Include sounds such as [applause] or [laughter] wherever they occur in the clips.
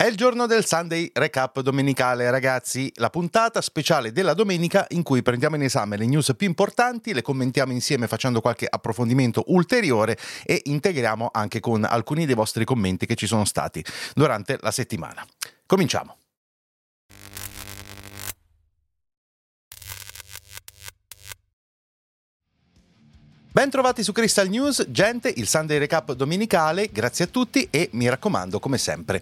È il giorno del Sunday Recap domenicale, ragazzi, la puntata speciale della domenica in cui prendiamo in esame le news più importanti, le commentiamo insieme facendo qualche approfondimento ulteriore e integriamo anche con alcuni dei vostri commenti che ci sono stati durante la settimana. Cominciamo. Bentrovati su Crystal News, gente, il Sunday Recap domenicale, grazie a tutti e mi raccomando, come sempre,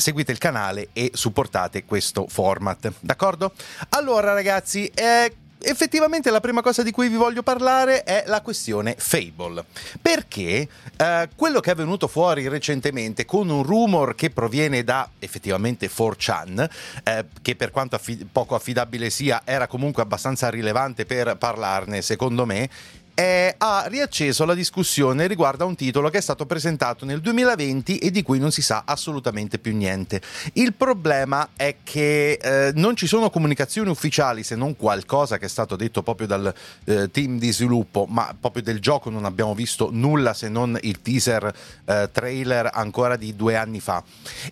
seguite il canale e supportate questo format, d'accordo? Allora ragazzi, eh, effettivamente la prima cosa di cui vi voglio parlare è la questione Fable. Perché eh, quello che è venuto fuori recentemente con un rumor che proviene da effettivamente 4chan, eh, che per quanto affi- poco affidabile sia, era comunque abbastanza rilevante per parlarne, secondo me, eh, ha riacceso la discussione riguardo a un titolo che è stato presentato nel 2020 e di cui non si sa assolutamente più niente. Il problema è che eh, non ci sono comunicazioni ufficiali se non qualcosa che è stato detto proprio dal eh, team di sviluppo, ma proprio del gioco non abbiamo visto nulla se non il teaser eh, trailer ancora di due anni fa.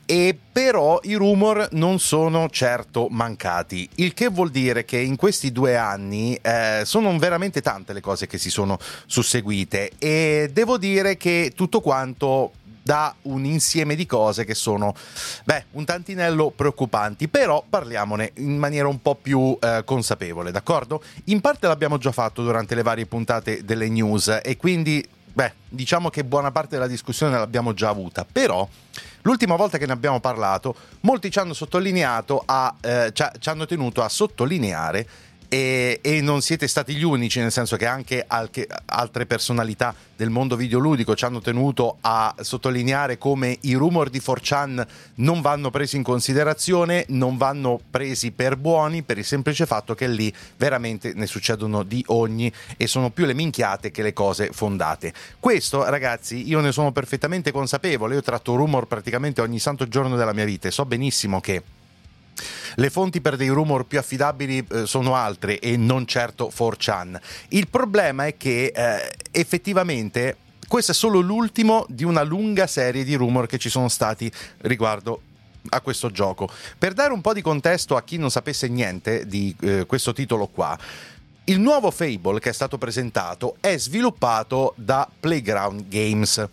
E però i rumor non sono certo mancati, il che vuol dire che in questi due anni eh, sono veramente tante le cose che si sono susseguite e devo dire che tutto quanto da un insieme di cose che sono, beh, un tantinello preoccupanti, però parliamone in maniera un po' più eh, consapevole, d'accordo? In parte l'abbiamo già fatto durante le varie puntate delle news e quindi, beh, diciamo che buona parte della discussione l'abbiamo già avuta, però l'ultima volta che ne abbiamo parlato, molti ci hanno sottolineato, a, eh, ci, ci hanno tenuto a sottolineare e, e, non siete stati gli unici, nel senso che anche alche, altre personalità del mondo videoludico ci hanno tenuto a sottolineare come i rumor di 4chan non vanno presi in considerazione, non vanno presi per buoni per il semplice fatto che lì veramente ne succedono di ogni e sono più le minchiate che le cose fondate. Questo, ragazzi, io ne sono perfettamente consapevole, io tratto rumor praticamente ogni santo giorno della mia vita e so benissimo che le fonti per dei rumor più affidabili eh, sono altre e non certo 4chan. Il problema è che eh, effettivamente questo è solo l'ultimo di una lunga serie di rumor che ci sono stati riguardo a questo gioco. Per dare un po' di contesto a chi non sapesse niente di eh, questo titolo qua, il nuovo Fable che è stato presentato è sviluppato da Playground Games.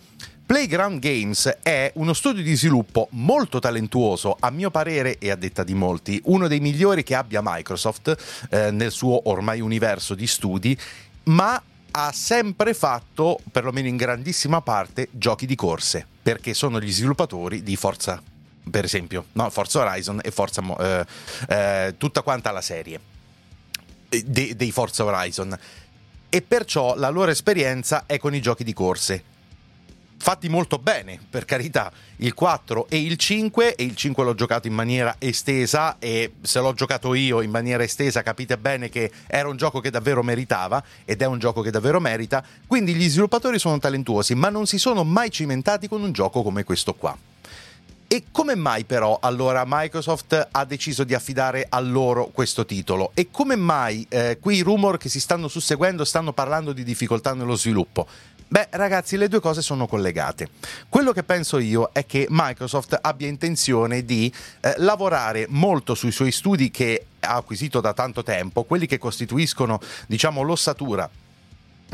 Playground Games è uno studio di sviluppo molto talentuoso, a mio parere e a detta di molti, uno dei migliori che abbia Microsoft eh, nel suo ormai universo di studi, ma ha sempre fatto, perlomeno in grandissima parte, giochi di corse, perché sono gli sviluppatori di Forza, per esempio, no? Forza Horizon e Forza, eh, eh, tutta quanta la serie de- dei Forza Horizon. E perciò la loro esperienza è con i giochi di corse fatti molto bene, per carità, il 4 e il 5 e il 5 l'ho giocato in maniera estesa e se l'ho giocato io in maniera estesa capite bene che era un gioco che davvero meritava ed è un gioco che davvero merita, quindi gli sviluppatori sono talentuosi ma non si sono mai cimentati con un gioco come questo qua. E come mai però allora Microsoft ha deciso di affidare a loro questo titolo? E come mai eh, qui i rumor che si stanno susseguendo stanno parlando di difficoltà nello sviluppo? Beh, ragazzi, le due cose sono collegate. Quello che penso io è che Microsoft abbia intenzione di eh, lavorare molto sui suoi studi che ha acquisito da tanto tempo, quelli che costituiscono, diciamo, l'ossatura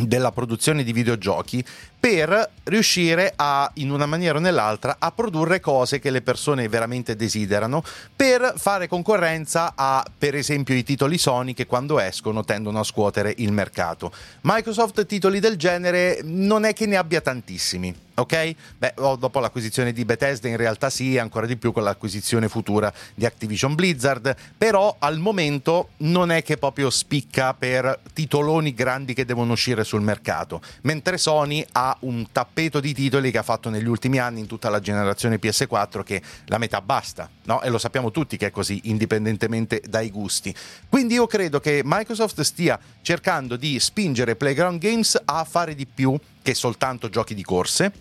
della produzione di videogiochi per riuscire a, in una maniera o nell'altra, a produrre cose che le persone veramente desiderano, per fare concorrenza a, per esempio, i titoli Sony che quando escono tendono a scuotere il mercato. Microsoft titoli del genere non è che ne abbia tantissimi ok? Beh, dopo l'acquisizione di Bethesda in realtà sì, ancora di più con l'acquisizione futura di Activision Blizzard, però al momento non è che proprio spicca per titoloni grandi che devono uscire sul mercato, mentre Sony ha un tappeto di titoli che ha fatto negli ultimi anni in tutta la generazione PS4 che la metà basta, no? E lo sappiamo tutti che è così, indipendentemente dai gusti. Quindi io credo che Microsoft stia cercando di spingere Playground Games a fare di più che soltanto giochi di corse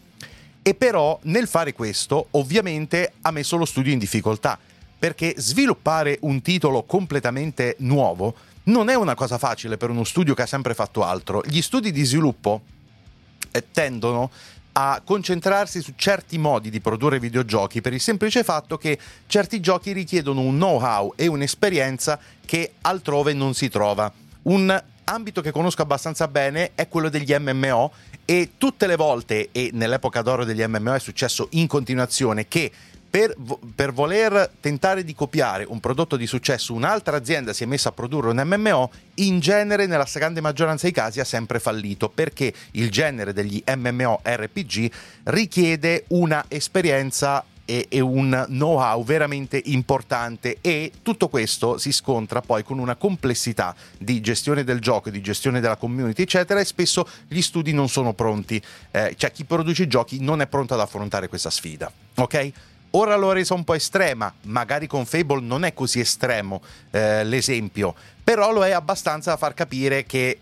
e però nel fare questo ovviamente ha messo lo studio in difficoltà, perché sviluppare un titolo completamente nuovo non è una cosa facile per uno studio che ha sempre fatto altro. Gli studi di sviluppo eh, tendono a concentrarsi su certi modi di produrre videogiochi per il semplice fatto che certi giochi richiedono un know-how e un'esperienza che altrove non si trova. Un ambito che conosco abbastanza bene è quello degli MMO e tutte le volte, e nell'epoca d'oro degli MMO è successo in continuazione, che per, per, voler tentare di copiare un prodotto di successo, un'altra azienda si è messa a produrre un MMO, in genere, nella grande maggioranza dei casi, ha sempre fallito. Perché il genere degli MMO RPG richiede una esperienza e, e un know-how veramente importante e tutto questo si scontra poi con una complessità di gestione del gioco, di gestione della community eccetera e spesso gli studi non sono pronti, eh, cioè chi produce i giochi non è pronto ad affrontare questa sfida, ok? Ora l'ho resa un po' estrema, magari con Fable non è così estremo eh, l'esempio, però lo è abbastanza da far capire che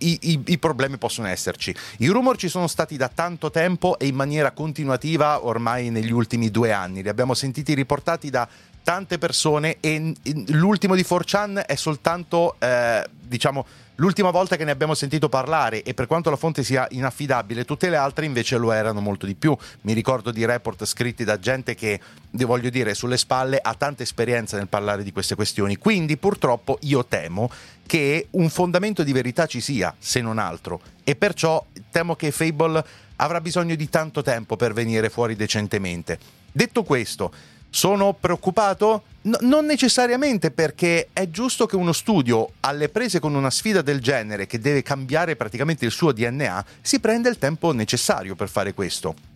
i, i, i, problemi possono esserci. I rumor ci sono stati da tanto tempo e in maniera continuativa ormai negli ultimi due anni. Li abbiamo sentiti riportati da tante persone e l'ultimo di 4chan è soltanto, eh, diciamo, l'ultima volta che ne abbiamo sentito parlare e per quanto la fonte sia inaffidabile, tutte le altre invece lo erano molto di più. Mi ricordo di report scritti da gente che, voglio dire, sulle spalle ha tanta esperienza nel parlare di queste questioni. Quindi purtroppo io temo che un fondamento di verità ci sia, se non altro, e perciò temo che Fable avrà bisogno di tanto tempo per venire fuori decentemente. Detto questo, sono preoccupato? No, non necessariamente perché è giusto che uno studio alle prese con una sfida del genere che deve cambiare praticamente il suo DNA si prenda il tempo necessario per fare questo.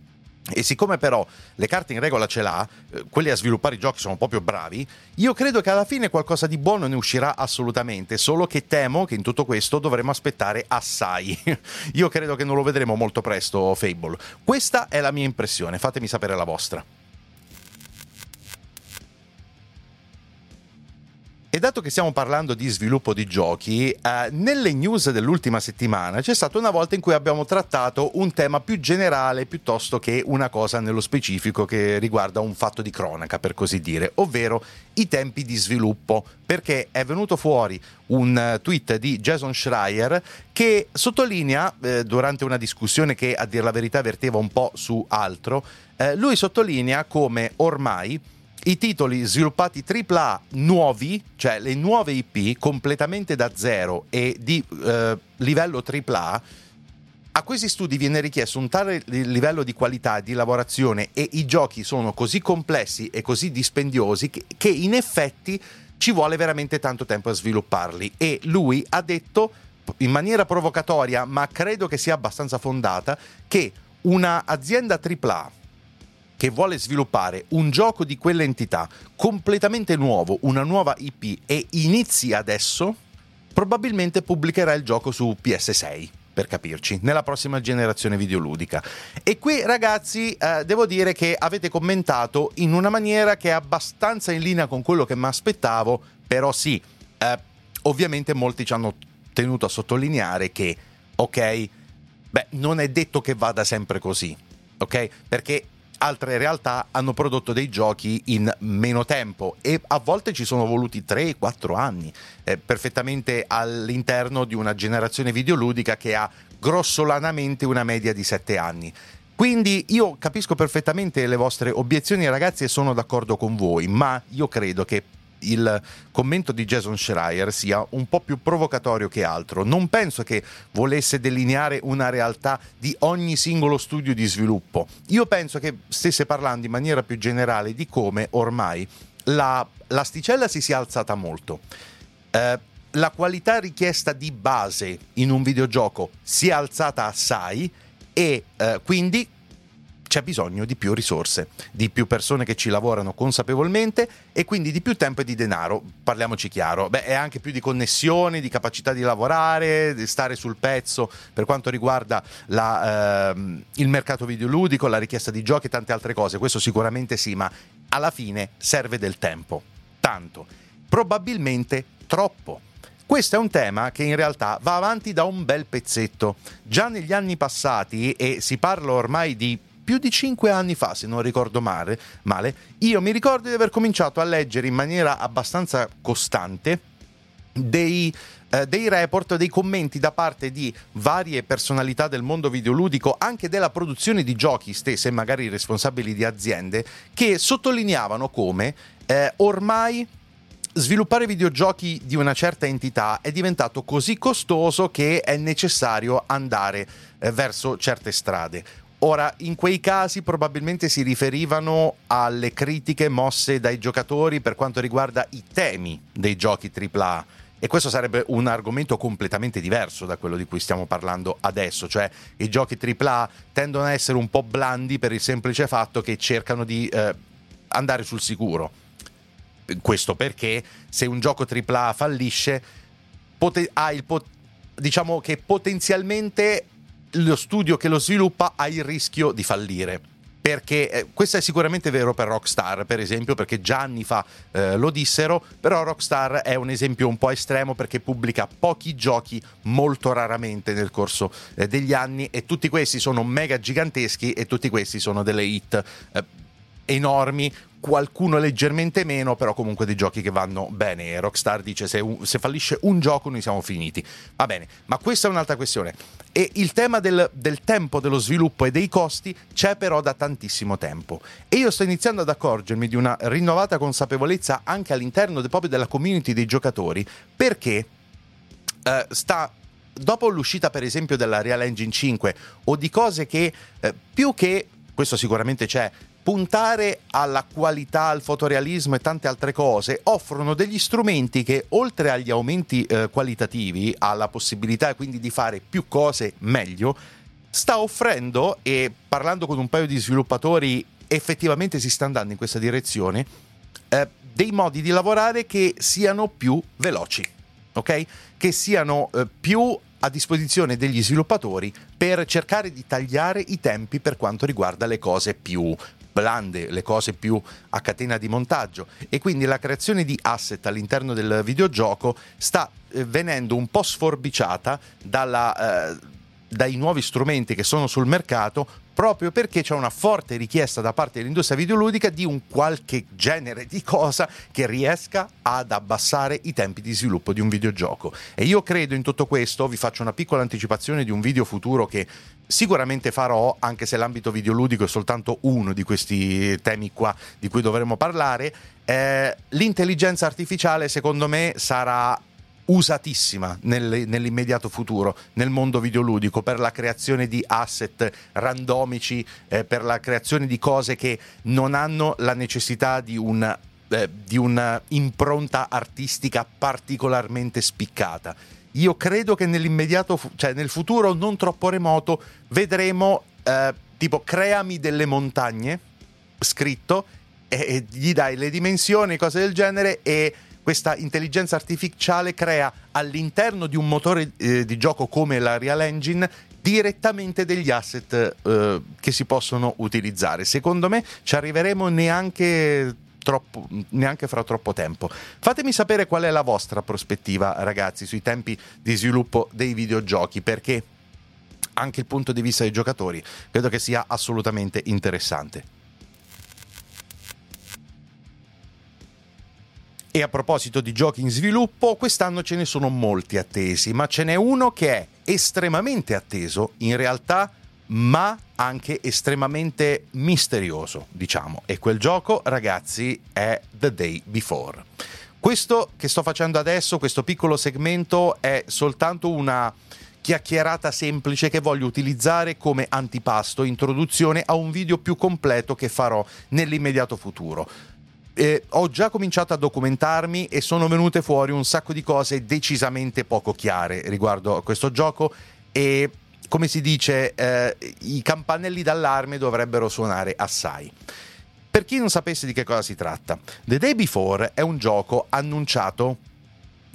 E siccome però le carte in regola ce l'ha, eh, quelli a sviluppare i giochi sono proprio bravi, io credo che alla fine qualcosa di buono ne uscirà assolutamente, solo che temo che in tutto questo dovremo aspettare assai. [laughs] io credo che non lo vedremo molto presto Fable. Questa è la mia impressione, fatemi sapere la vostra. E dato che stiamo parlando di sviluppo di giochi, eh, nelle news dell'ultima settimana c'è stata una volta in cui abbiamo trattato un tema più generale piuttosto che una cosa nello specifico che riguarda un fatto di cronaca, per così dire, ovvero i tempi di sviluppo, perché è venuto fuori un tweet di Jason Schreier che sottolinea, eh, durante una discussione che a dire la verità verteva un po' su altro, eh, lui sottolinea come ormai i titoli sviluppati AAA nuovi, cioè le nuove IP completamente da zero e di eh, livello AAA, a questi studi viene richiesto un tale livello di qualità di lavorazione e i giochi sono così complessi e così dispendiosi che, che in effetti ci vuole veramente tanto tempo a svilupparli. E lui ha detto in maniera provocatoria, ma credo che sia abbastanza fondata, che un'azienda AAA che vuole sviluppare un gioco di quell'entità completamente nuovo, una nuova IP e inizi adesso, probabilmente pubblicherà il gioco su PS6 per capirci, nella prossima generazione videoludica. E qui ragazzi eh, devo dire che avete commentato in una maniera che è abbastanza in linea con quello che mi aspettavo, però sì, eh, ovviamente molti ci hanno tenuto a sottolineare che, ok, beh, non è detto che vada sempre così, ok? Perché altre realtà hanno prodotto dei giochi in meno tempo e a volte ci sono voluti 3-4 anni, eh, perfettamente all'interno di una generazione videoludica che ha grossolanamente una media di 7 anni. Quindi io capisco perfettamente le vostre obiezioni ragazzi e sono d'accordo con voi, ma io credo che il commento di Jason Schreier sia un po' più provocatorio che altro. Non penso che volesse delineare una realtà di ogni singolo studio di sviluppo. Io penso che stesse parlando in maniera più generale di come ormai la, l'asticella si sia alzata molto. Eh, la qualità richiesta di base in un videogioco si è alzata assai e eh, quindi c'è bisogno di più risorse, di più persone che ci lavorano consapevolmente e quindi di più tempo e di denaro. Parliamoci chiaro, beh, è anche più di connessioni, di capacità di lavorare, di stare sul pezzo per quanto riguarda la, ehm, il mercato videoludico, la richiesta di giochi e tante altre cose. Questo sicuramente sì, ma alla fine serve del tempo, tanto, probabilmente troppo. Questo è un tema che in realtà va avanti da un bel pezzetto. Già negli anni passati, e si parla ormai di più di cinque anni fa, se non ricordo male, male, io mi ricordo di aver cominciato a leggere in maniera abbastanza costante dei, eh, dei, report, dei commenti da parte di varie personalità del mondo videoludico, anche della produzione di giochi stesse, magari responsabili di aziende, che sottolineavano come eh, ormai sviluppare videogiochi di una certa entità è diventato così costoso che è necessario andare eh, verso certe strade. Ora, in quei casi probabilmente si riferivano alle critiche mosse dai giocatori per quanto riguarda i temi dei giochi AAA. E questo sarebbe un argomento completamente diverso da quello di cui stiamo parlando adesso, cioè i giochi AAA tendono a essere un po' blandi per il semplice fatto che cercano di eh, andare sul sicuro. Questo perché se un gioco AAA fallisce, pote- ha il pot- diciamo che potenzialmente lo studio che lo sviluppa ha il rischio di fallire. Perché eh, questo è sicuramente vero per Rockstar, per esempio, perché già anni fa eh, lo dissero, però Rockstar è un esempio un po' estremo perché pubblica pochi giochi molto raramente nel corso eh, degli anni e tutti questi sono mega giganteschi e tutti questi sono delle hit eh, enormi qualcuno leggermente meno, però comunque dei giochi che vanno bene. Rockstar dice se, un, se, fallisce un gioco noi siamo finiti. Va bene, ma questa è un'altra questione. E il tema del, del tempo dello sviluppo e dei costi c'è però da tantissimo tempo. E io sto iniziando ad accorgermi di una rinnovata consapevolezza anche all'interno de, proprio della community dei giocatori, perché eh, sta dopo l'uscita per esempio della Real Engine 5 o di cose che eh, più che questo sicuramente c'è puntare alla qualità, al fotorealismo e tante altre cose, offrono degli strumenti che oltre agli aumenti eh, qualitativi, alla possibilità quindi di fare più cose meglio, sta offrendo, e parlando con un paio di sviluppatori effettivamente si sta andando in questa direzione, eh, dei modi di lavorare che siano più veloci, ok? Che siano eh, più a disposizione degli sviluppatori per cercare di tagliare i tempi per quanto riguarda le cose più blande, le cose più a catena di montaggio. E quindi la creazione di asset all'interno del videogioco sta eh, venendo un po' sforbiciata dalla, eh, dai nuovi strumenti che sono sul mercato proprio perché c'è una forte richiesta da parte dell'industria videoludica di un qualche genere di cosa che riesca ad abbassare i tempi di sviluppo di un videogioco. E io credo in tutto questo, vi faccio una piccola anticipazione di un video futuro che sicuramente farò, anche se l'ambito videoludico è soltanto uno di questi temi qua di cui dovremo parlare. Eh, l'intelligenza artificiale secondo me sarà usatissima nel, nell'immediato futuro nel mondo videoludico per la creazione di asset randomici, eh, per la creazione di cose che non hanno la necessità di un eh, di un'impronta artistica particolarmente spiccata. Io credo che nell'immediato, cioè nel futuro non troppo remoto, vedremo eh, tipo creami delle montagne scritto e, e gli dai le dimensioni, cose del genere e questa intelligenza artificiale crea all'interno di un motore eh, di gioco come la Real Engine direttamente degli asset eh, che si possono utilizzare. Secondo me ci arriveremo neanche Troppo, neanche fra troppo tempo. Fatemi sapere qual è la vostra prospettiva, ragazzi, sui tempi di sviluppo dei videogiochi, perché anche il punto di vista dei giocatori credo che sia assolutamente interessante. E a proposito di giochi in sviluppo, quest'anno ce ne sono molti attesi, ma ce n'è uno che è estremamente atteso, in realtà, ma anche estremamente misterioso, diciamo. E quel gioco, ragazzi, è The Day Before. Questo che sto facendo adesso, questo piccolo segmento, è soltanto una chiacchierata semplice che voglio utilizzare come antipasto, introduzione a un video più completo che farò nell'immediato futuro. Eh, ho già cominciato a documentarmi e sono venute fuori un sacco di cose decisamente poco chiare riguardo a questo gioco e come si dice eh, i campanelli d'allarme dovrebbero suonare assai. Per chi non sapesse di che cosa si tratta, The Day Before è un gioco annunciato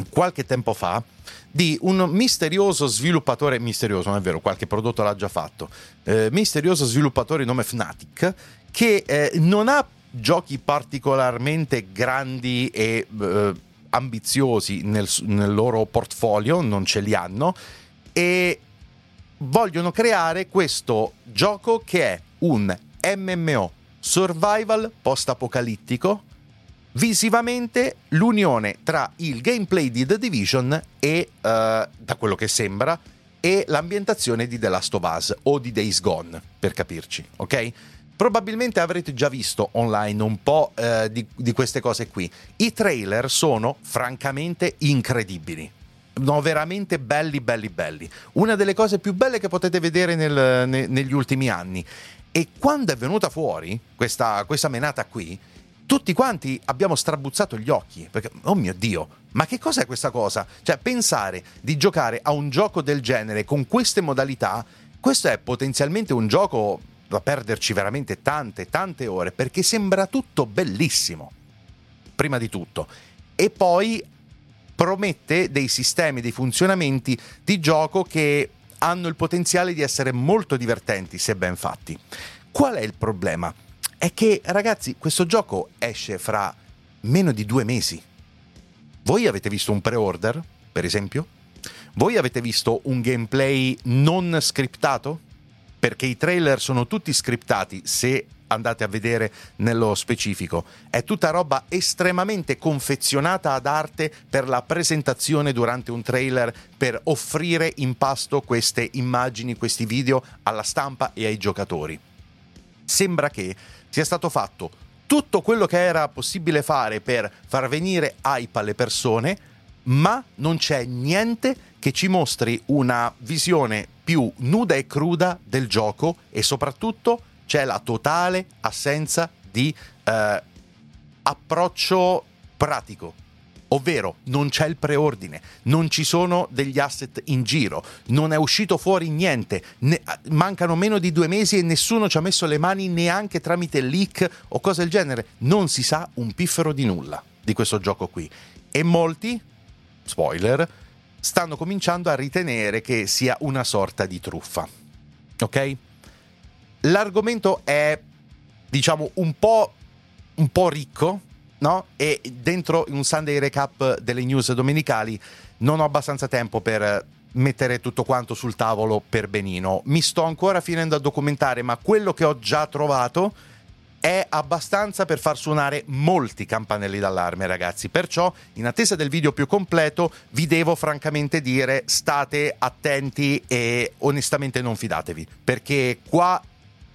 qualche tempo fa di un misterioso sviluppatore, misterioso non è vero, qualche prodotto l'ha già fatto, eh, misterioso sviluppatore di nome Fnatic, che eh, non ha giochi particolarmente grandi e eh, ambiziosi nel, nel loro portfolio, non ce li hanno, e vogliono creare questo gioco che è un MMO survival post-apocalittico visivamente l'unione tra il gameplay di The Division e, uh, da quello che sembra, e l'ambientazione di The Last of Us o di Days Gone, per capirci, ok? Probabilmente avrete già visto online un po' uh, di, di queste cose qui. I trailer sono francamente incredibili. No, veramente belli, belli, belli. Una delle cose più belle che potete vedere nel, ne, negli ultimi anni. E quando è venuta fuori questa, questa menata qui, tutti quanti abbiamo strabuzzato gli occhi, perché, oh mio Dio, ma che cos'è questa cosa? Cioè, pensare di giocare a un gioco del genere con queste modalità, questo è potenzialmente un gioco da perderci veramente tante, tante ore, perché sembra tutto bellissimo, prima di tutto. E poi promette dei sistemi, dei funzionamenti di gioco che hanno il potenziale di essere molto divertenti se ben fatti. Qual è il problema? è che ragazzi questo gioco esce fra meno di due mesi. Voi avete visto un pre-order, per esempio? Voi avete visto un gameplay non scriptato? Perché i trailer sono tutti scriptati, se andate a vedere nello specifico. È tutta roba estremamente confezionata ad arte per la presentazione durante un trailer, per offrire in pasto queste immagini, questi video alla stampa e ai giocatori. Sembra che sia stato fatto tutto quello che era possibile fare per far venire hype alle persone, ma non c'è niente che ci mostri una visione più nuda e cruda del gioco e soprattutto c'è la totale assenza di eh, approccio pratico ovvero non c'è il preordine, non ci sono degli asset in giro, non è uscito fuori niente, ne, mancano meno di due mesi e nessuno ci ha messo le mani neanche tramite leak o cose del genere, non si sa un piffero di nulla di questo gioco qui. E molti, spoiler, stanno cominciando a ritenere che sia una sorta di truffa. Ok? L'argomento è, diciamo, un po', un po ricco, no? E dentro un Sunday recap delle news domenicali non ho abbastanza tempo per mettere tutto quanto sul tavolo per benino. Mi sto ancora finendo a documentare, ma quello che ho già trovato è abbastanza per far suonare molti campanelli d'allarme, ragazzi. Perciò, in attesa del video più completo, vi devo francamente dire state attenti e onestamente non fidatevi, perché qua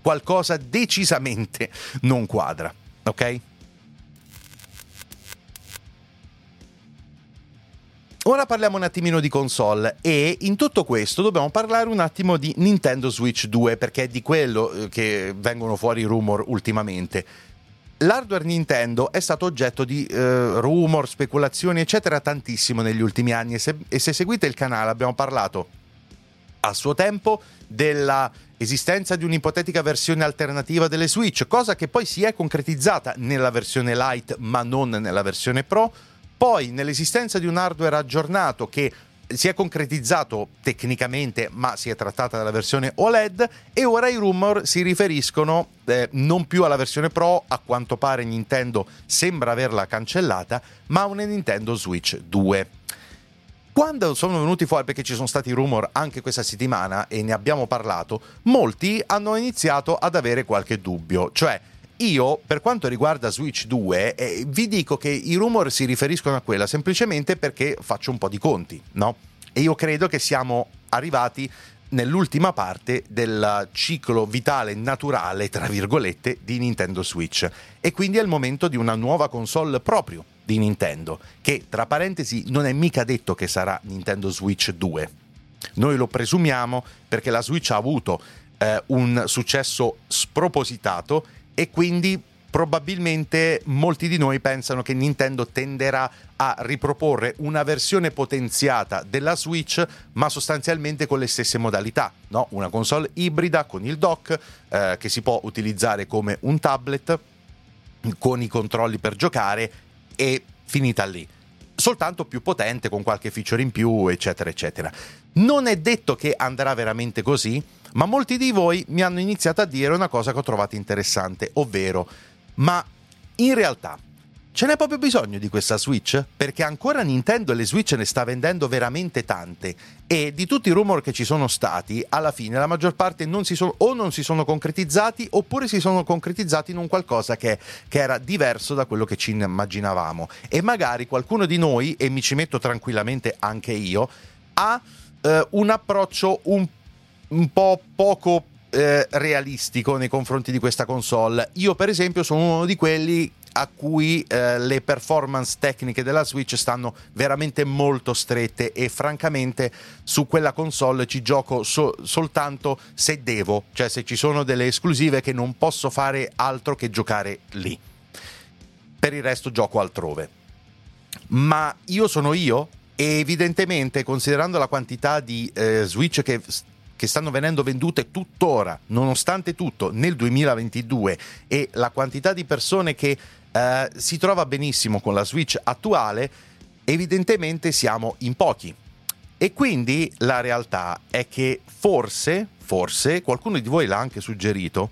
qualcosa decisamente non quadra, ok? Ora parliamo un attimino di console e in tutto questo dobbiamo parlare un attimo di Nintendo Switch 2 perché è di quello eh, che vengono fuori i rumor ultimamente. L'hardware Nintendo è stato oggetto di eh, rumor, speculazioni, eccetera, tantissimo negli ultimi anni e se, e se seguite il canale abbiamo parlato a suo tempo della esistenza di un'ipotetica versione alternativa delle Switch, cosa che poi si è concretizzata nella versione Lite ma non nella versione Pro poi nell'esistenza di un hardware aggiornato che si è concretizzato tecnicamente, ma si è trattata della versione OLED e ora i rumor si riferiscono eh, non più alla versione Pro, a quanto pare Nintendo sembra averla cancellata, ma a una Nintendo Switch 2. Quando sono venuti fuori, perché ci sono stati rumor anche questa settimana e ne abbiamo parlato, molti hanno iniziato ad avere qualche dubbio, cioè io, per quanto riguarda Switch 2, eh, vi dico che i rumor si riferiscono a quella semplicemente perché faccio un po' di conti, no? E io credo che siamo arrivati nell'ultima parte del ciclo vitale naturale, tra virgolette, di Nintendo Switch. E quindi è il momento di una nuova console proprio di Nintendo, che tra parentesi non è mica detto che sarà Nintendo Switch 2. Noi lo presumiamo perché la Switch ha avuto eh, un successo spropositato e quindi probabilmente molti di noi pensano che Nintendo tenderà a riproporre una versione potenziata della Switch, ma sostanzialmente con le stesse modalità, no? una console ibrida con il dock eh, che si può utilizzare come un tablet con i controlli per giocare e finita lì. Soltanto più potente, con qualche feature in più, eccetera, eccetera. Non è detto che andrà veramente così, ma molti di voi mi hanno iniziato a dire una cosa che ho trovato interessante, ovvero ma in realtà ce n'è proprio bisogno di questa Switch? Perché ancora Nintendo le Switch ne sta vendendo veramente tante e di tutti i rumor che ci sono stati, alla fine la maggior parte non si sono, o non si sono concretizzati oppure si sono concretizzati in un qualcosa che, che era diverso da quello che ci immaginavamo. E magari qualcuno di noi, e mi ci metto tranquillamente anche io, ha eh, un approccio un, un po' poco eh, realistico nei confronti di questa console. Io, per esempio, sono uno di quelli a cui eh, le performance tecniche della Switch stanno veramente molto strette e francamente su quella console ci gioco so- soltanto se devo, cioè se ci sono delle esclusive che non posso fare altro che giocare lì. Per il resto gioco altrove. Ma io sono io e evidentemente considerando la quantità di eh, Switch che che stanno venendo vendute tuttora, nonostante tutto, nel 2022 e la quantità di persone che eh, si trova benissimo con la Switch attuale, evidentemente siamo in pochi. E quindi la realtà è che forse, forse, qualcuno di voi l'ha anche suggerito,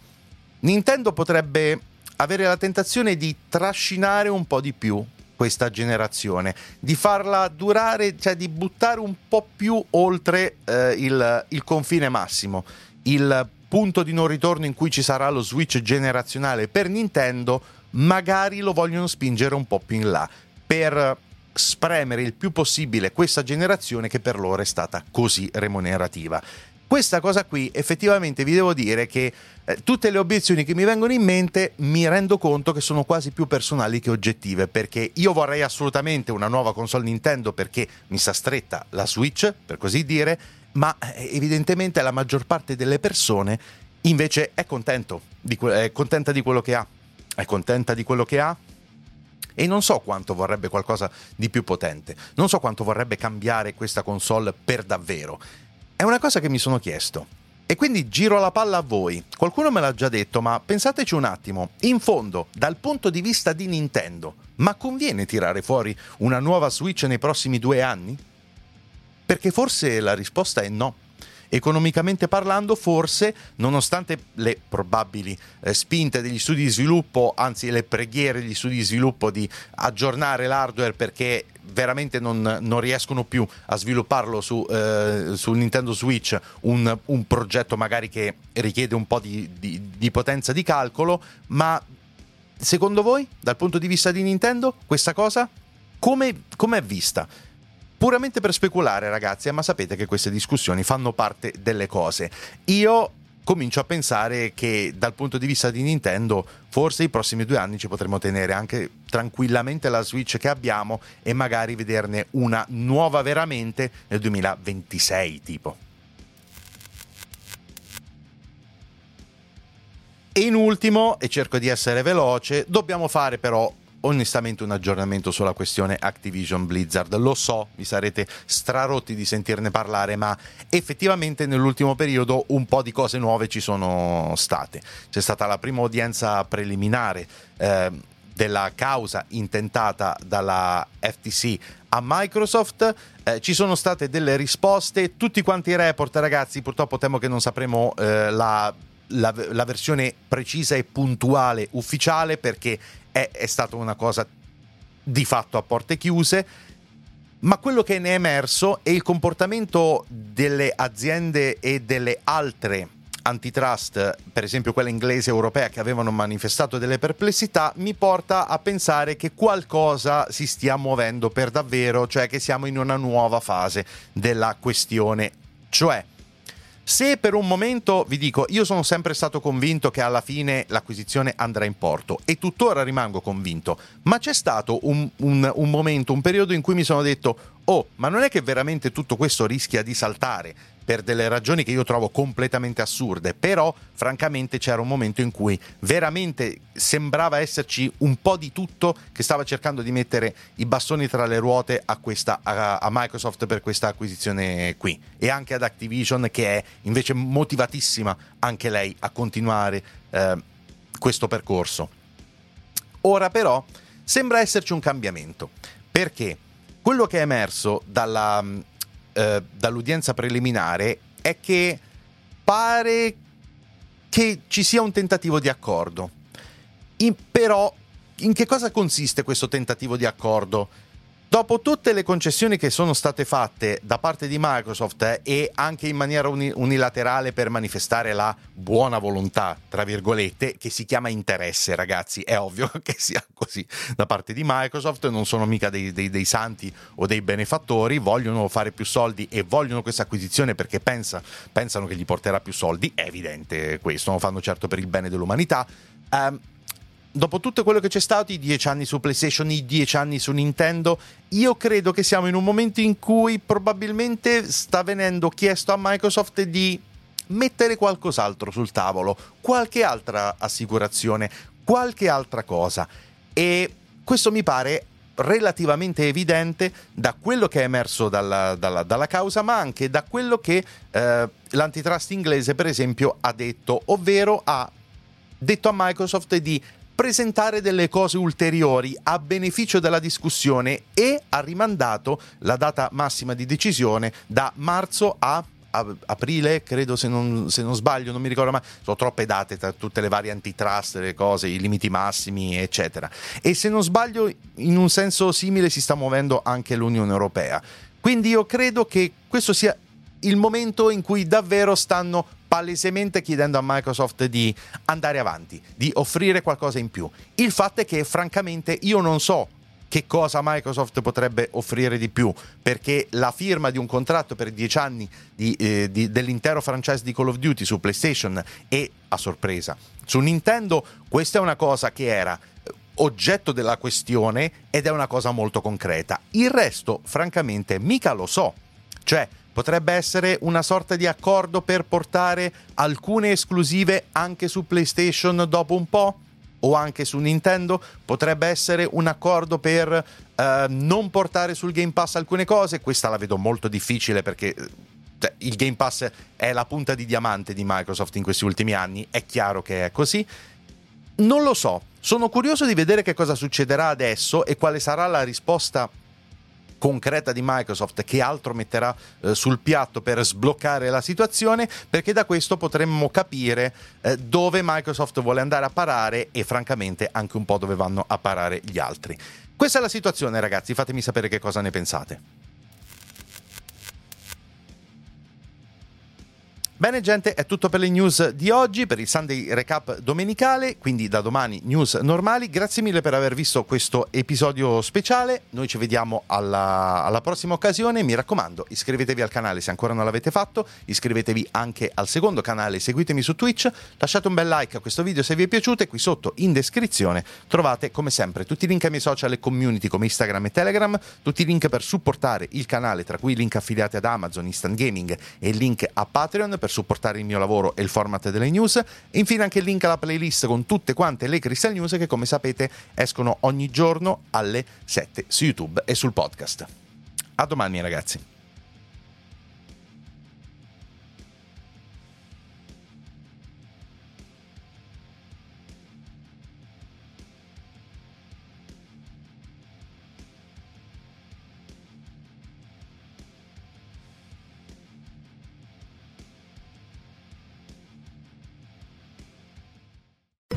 Nintendo potrebbe avere la tentazione di trascinare un po' di più questa generazione, di farla durare, cioè di buttare un po' più oltre eh, il, il confine massimo. Il punto di non ritorno in cui ci sarà lo switch generazionale per Nintendo, magari lo vogliono spingere un po' più in là per spremere il più possibile questa generazione che per loro è stata così remunerativa. Questa cosa qui effettivamente vi devo dire che eh, tutte le obiezioni che mi vengono in mente mi rendo conto che sono quasi più personali che oggettive perché io vorrei assolutamente una nuova console Nintendo perché mi sta stretta la Switch, per così dire, ma eh, evidentemente la maggior parte delle persone invece è, di que- è contenta di quello che ha. È contenta di quello che ha? e non so quanto vorrebbe qualcosa di più potente, non so quanto vorrebbe cambiare questa console per davvero. È una cosa che mi sono chiesto. E quindi giro la palla a voi. Qualcuno me l'ha già detto, ma pensateci un attimo. In fondo, dal punto di vista di Nintendo, ma conviene tirare fuori una nuova Switch nei prossimi due anni? Perché forse la risposta è no. Economicamente parlando, forse, nonostante le probabili eh, spinte degli studi di sviluppo, anzi le preghiere degli studi di sviluppo di aggiornare l'hardware perché veramente non, non riescono più a svilupparlo su, eh, su Nintendo Switch, un, un, progetto magari che richiede un po' di, di, di potenza di calcolo, ma secondo voi, dal punto di vista di Nintendo, questa cosa come, come è vista? puramente per speculare, ragazzi, eh, ma sapete che queste discussioni fanno parte delle cose. Io comincio a pensare che dal punto di vista di Nintendo forse i prossimi due anni ci potremo tenere anche tranquillamente la Switch che abbiamo e magari vederne una nuova veramente nel 2026 tipo. E in ultimo, e cerco di essere veloce, dobbiamo fare però onestamente un aggiornamento sulla questione Activision Blizzard. Lo so, vi sarete strarotti di sentirne parlare, ma effettivamente nell'ultimo periodo un po' di cose nuove ci sono state. C'è stata la prima udienza preliminare eh, della causa intentata dalla FTC a Microsoft. Eh, ci sono state delle risposte, tutti quanti i report, ragazzi, purtroppo temo che non sapremo eh, la, la, la versione precisa e puntuale ufficiale perché è, è stata una cosa di fatto a porte chiuse, ma quello che ne è emerso è il comportamento delle aziende e delle altre antitrust, per esempio quella inglese e europea che avevano manifestato delle perplessità, mi porta a pensare che qualcosa si stia muovendo per davvero, cioè che siamo in una nuova fase della questione. Cioè, Se per un momento vi dico, io sono sempre stato convinto che alla fine l'acquisizione andrà in porto e tuttora rimango convinto, ma c'è stato un, un, un momento, un periodo in cui mi sono detto, oh, ma non è che veramente tutto questo rischia di saltare? Per delle ragioni che io trovo completamente assurde, però francamente c'era un momento in cui veramente sembrava esserci un po' di tutto che stava cercando di mettere i bastoni tra le ruote a, questa, a, a Microsoft per questa acquisizione qui e anche ad Activision che è invece motivatissima anche lei a continuare eh, questo percorso. Ora però sembra esserci un cambiamento perché quello che è emerso dalla eh, dall'udienza preliminare è che pare che ci sia un tentativo di accordo. In, però in che cosa consiste questo tentativo di accordo? Dopo tutte le concessioni che sono state fatte da parte di Microsoft eh, e anche in maniera uni- unilaterale per manifestare la buona volontà, tra virgolette, che si chiama interesse, ragazzi, è ovvio [laughs] che sia così da parte di Microsoft, non sono mica dei, dei, dei santi o dei benefattori, vogliono fare più soldi e vogliono questa acquisizione perché pensa, pensano che gli porterà più soldi, è evidente questo, non lo fanno certo per il bene dell'umanità. Um, dopo tutto quello che c'è stato, i dieci anni su PlayStation, i dieci anni su Nintendo, io credo che siamo in un momento in cui probabilmente sta venendo chiesto a Microsoft di mettere qualcos'altro sul tavolo, qualche altra assicurazione, qualche altra cosa. E questo mi pare relativamente evidente da quello che è emerso dalla, dalla, dalla causa, ma anche da quello che eh, l'antitrust inglese, per esempio, ha detto, ovvero ha detto a Microsoft di presentare delle cose ulteriori a beneficio della discussione e ha rimandato la data massima di decisione da marzo a aprile, credo se non, se non, sbaglio, non mi ricordo ma sono troppe date tra tutte le varie antitrust, le cose, i limiti massimi, eccetera. E se non sbaglio, in un senso simile si sta muovendo anche l'Unione Europea. Quindi io credo che questo sia il momento in cui davvero stanno palesemente chiedendo a Microsoft di andare avanti, di offrire qualcosa in più. Il fatto è che francamente io non so che cosa Microsoft potrebbe offrire di più, perché la firma di un contratto per dieci anni di, eh, di, dell'intero franchise di Call of Duty su PlayStation è a sorpresa. Su Nintendo questa è una cosa che era eh, oggetto della questione ed è una cosa molto concreta. Il resto, francamente, mica lo so. Cioè, Potrebbe essere una sorta di accordo per portare alcune esclusive anche su PlayStation dopo un po'? O anche su Nintendo? Potrebbe essere un accordo per eh, non portare sul Game Pass alcune cose? Questa la vedo molto difficile perché cioè, il Game Pass è la punta di diamante di Microsoft in questi ultimi anni, è chiaro che è così. Non lo so, sono curioso di vedere che cosa succederà adesso e quale sarà la risposta concreta di Microsoft che altro metterà eh, sul piatto per sbloccare la situazione, perché da questo potremmo capire eh, dove Microsoft vuole andare a parare e francamente anche un po' dove vanno a parare gli altri. Questa è la situazione ragazzi, fatemi sapere che cosa ne pensate. Bene gente, è tutto per le news di oggi, per il Sunday Recap domenicale, quindi da domani news normali. Grazie mille per aver visto questo episodio speciale, noi ci vediamo alla, alla prossima occasione, mi raccomando iscrivetevi al canale se ancora non l'avete fatto, iscrivetevi anche al secondo canale, seguitemi su Twitch, lasciate un bel like a questo video se vi è piaciuto e qui sotto in descrizione trovate come sempre tutti i link ai miei social e community come Instagram e Telegram, tutti i link per supportare il canale, tra cui link affiliati ad Amazon, Instant Gaming e link a Patreon per supportare il mio lavoro e il format delle news infine anche il link alla playlist con tutte quante le Crystal News che come sapete escono ogni giorno alle 7 su YouTube e sul podcast. A domani ragazzi.